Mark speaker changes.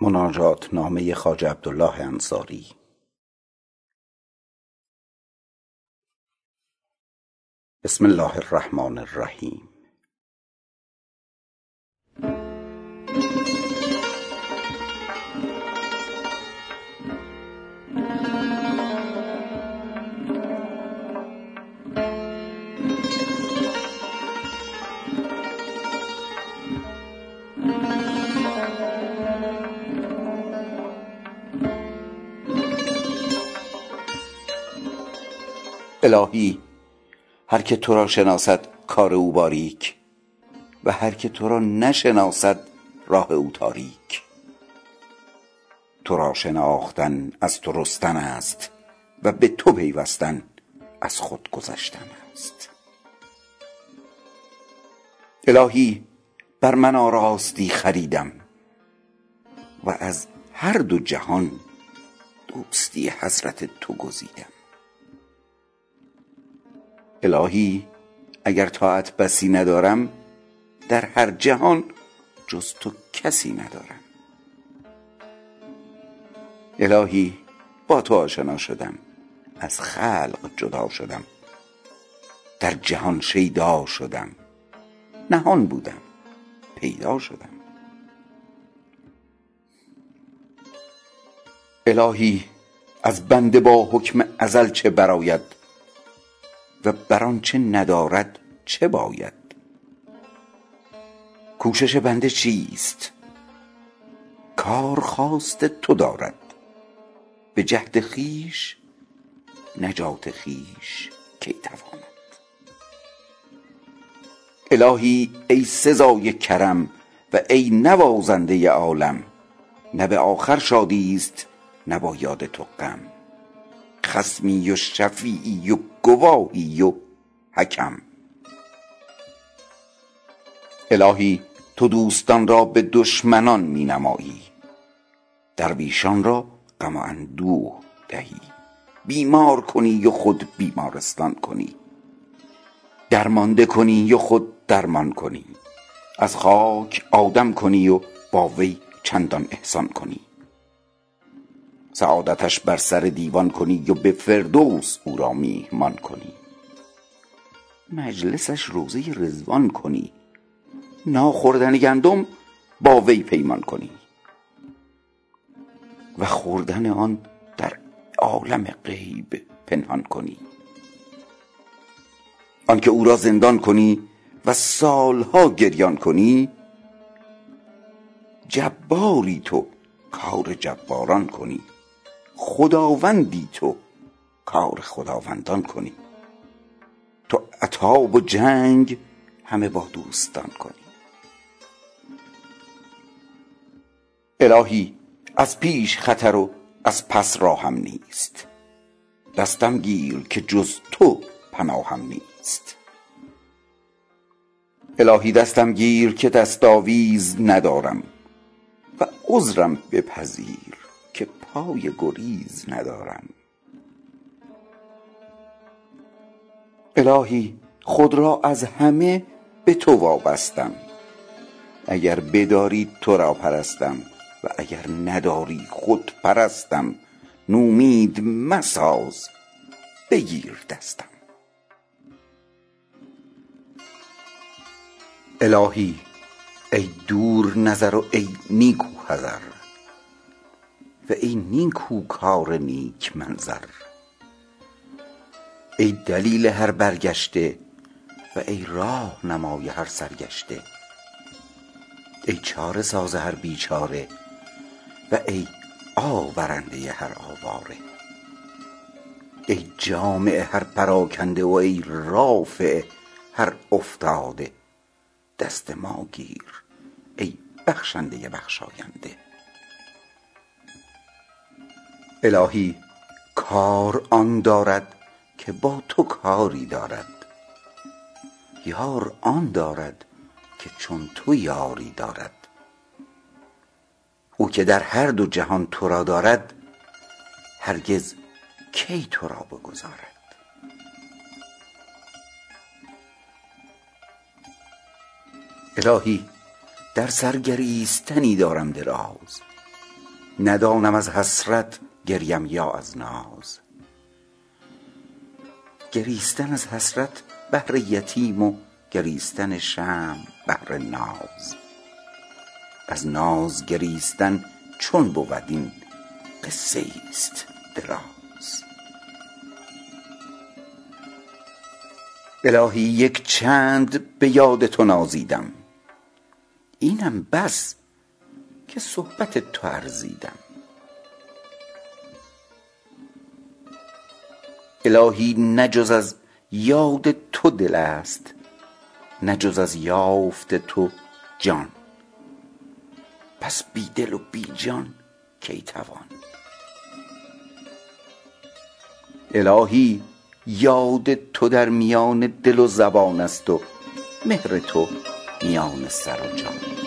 Speaker 1: مناجات نامه خواجه عبدالله انصاری. بسم الله الرحمن الرحیم. الهی. هر که تو را شناسد کار او باریک و هر که تو را نشناسد راه او تاریک. تو را شناختن از تو رستن است و به تو پیوستن از خود گذشتن است. الهی بر من آراستی خریدم و از هر دو جهان دوستی حضرت تو گزیدم. الهی اگر طاعت بسی ندارم در هر جهان جز تو کسی ندارم. الهی با تو آشنا شدم از خلق جدا شدم در جهان شیدا شدم نهان بودم پیدا شدم. الهی از بنده با حکم ازل چه برآید؟ و بر آنچه ندارد چه باید؟ کوشش بنده چیست؟ کار خواست تو دارد. به جهد خویش نجات خویش کی تواند؟ الهی ای سزای کرم و ای نوازنده عالم نه به آخر شادی است نه با یاد تو غم. خصمی و شفیعی و گواهی و حکم. الهی تو دوستان را به دشمنان می نمایی درویشان را غم و اندوه دهی. بیمار کنی و خود بیمارستان کنی. درمانده کنی و خود درمان کنی. از خاک آدم کنی و با وی چندان احسان کنی. سعادتش بر سر دیوان کنی و به فردوس او را میهمان کنی. مجلسش روضه رضوان کنی. ناخوردن گندم با وی پیمان کنی. و خوردن آن در عالم غیب پنهان کنی. آنکه او را زندان کنی و سالها گریان کنی جباری تو کار جباران کنی. خداوندی تو کار خداوندان کنی. تو عتاب و جنگ همه با دوستان کنی. الهی از پیش خطر و از پس راهم نیست. دستم گیر که جز تو پناهم نیست. الهی دستم گیر که دست آویز ندارم و عذرم بپذیر. که پای گریز ندارم. الهی خود را از همه به تو وابستم. اگر بداری تو را پرستم و اگر نداری خود پرستم نومید مساز بگیر دستم. الهی ای دور نظر و ای نیکو حضر و ای نیکوکار نیک منظر. ای دلیل هر برگشته و ای راهنمای هر سرگشته. ای چاره ساز هر بیچاره و ای آورنده هر آواره. ای جامع هر پراکنده و ای رافع هر افتاده. دست ما گیر ای بخشنده بخشاینده. الهی کار آن دارد که با تو کاری دارد. یار آن دارد که چون تو یاری دارد. او که در هر دو جهان تو را دارد هرگز کی تو را بگذارد؟ الهی در سر گریستنی دارم دراز. ندانم از حسرت گریم یا از ناز. گریستن از حسرت بهر یتیم و گریستن شمع بهر ناز. از ناز گریستن چون بود این قصه ایست دراز. الهی یک چند به یاد تو نازیدم. اینم بس که صحبت تو ارزیدم. الهی نه جز از یاد تو دل است نه جز از یافت تو جان. پس بی دل و بی جان کی توان؟ الهی یاد تو در میان دل و زبان است و مهر تو میان سر و جان.